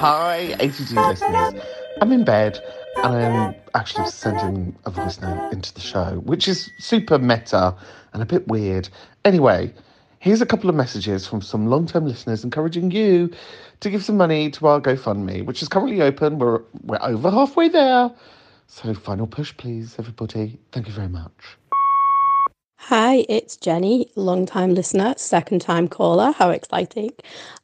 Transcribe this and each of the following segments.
Hi, ATG listeners. I'm in bed and I'm actually sending a voice note into the show, which is super meta and a bit weird. Anyway, here's a couple of messages from some long term listeners encouraging you to give some money to our GoFundMe, which is currently open. We're, we're over halfway there. So, final push, please, everybody. Thank you very much. Hi, it's Jenny, long time listener, second time caller. How exciting!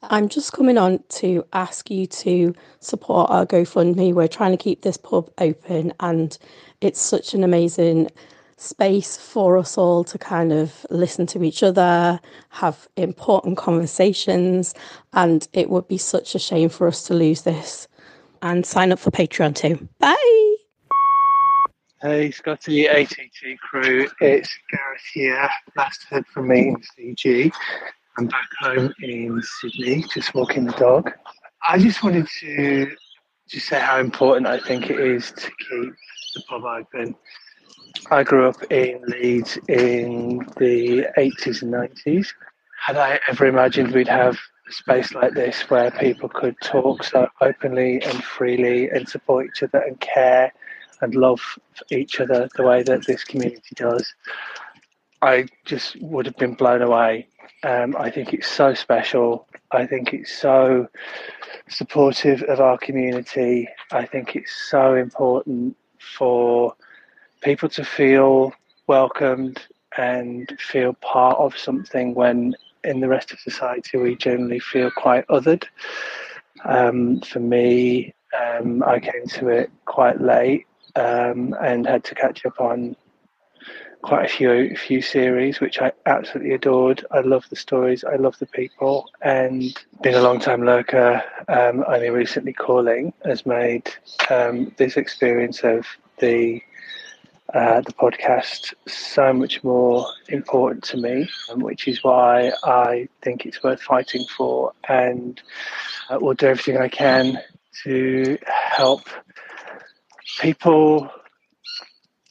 I'm just coming on to ask you to support our GoFundMe. We're trying to keep this pub open, and it's such an amazing space for us all to kind of listen to each other, have important conversations, and it would be such a shame for us to lose this. And sign up for Patreon too. Bye. Hey, Scotty, ATG crew. It's Gareth here. Last heard from me in Fiji. I'm back home in Sydney, just walking the dog. I just wanted to just say how important I think it is to keep the pub open. I grew up in Leeds in the 80s and 90s. Had I ever imagined we'd have a space like this where people could talk so openly and freely and support each other and care and love each other the way that this community does, I just would have been blown away. Um, I think it's so special. I think it's so supportive of our community. I think it's so important for people to feel welcomed and feel part of something when in the rest of society we generally feel quite othered. Um, for me, um, I came to it quite late um, and had to catch up on quite a few few series, which I absolutely adored. I love the stories, I love the people, and being a long time lurker, um, only recently calling has made um, this experience of the uh, the podcast so much more important to me, um, which is why I think it's worth fighting for, and uh, will do everything I can to help people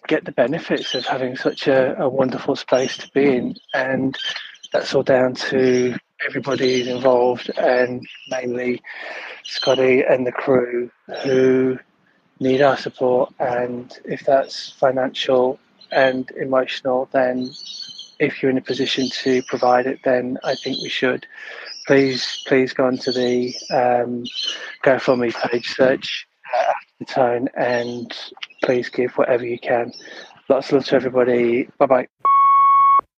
get the benefits of having such a, a wonderful space to be in. And that's all down to everybody involved and mainly Scotty and the crew who need our support. And if that's financial and emotional, then if you're in a position to provide it, then I think we should. Please, please go onto the um, GoFundMe page, search uh, the tone and please give whatever you can. Lots of love to everybody. Bye bye.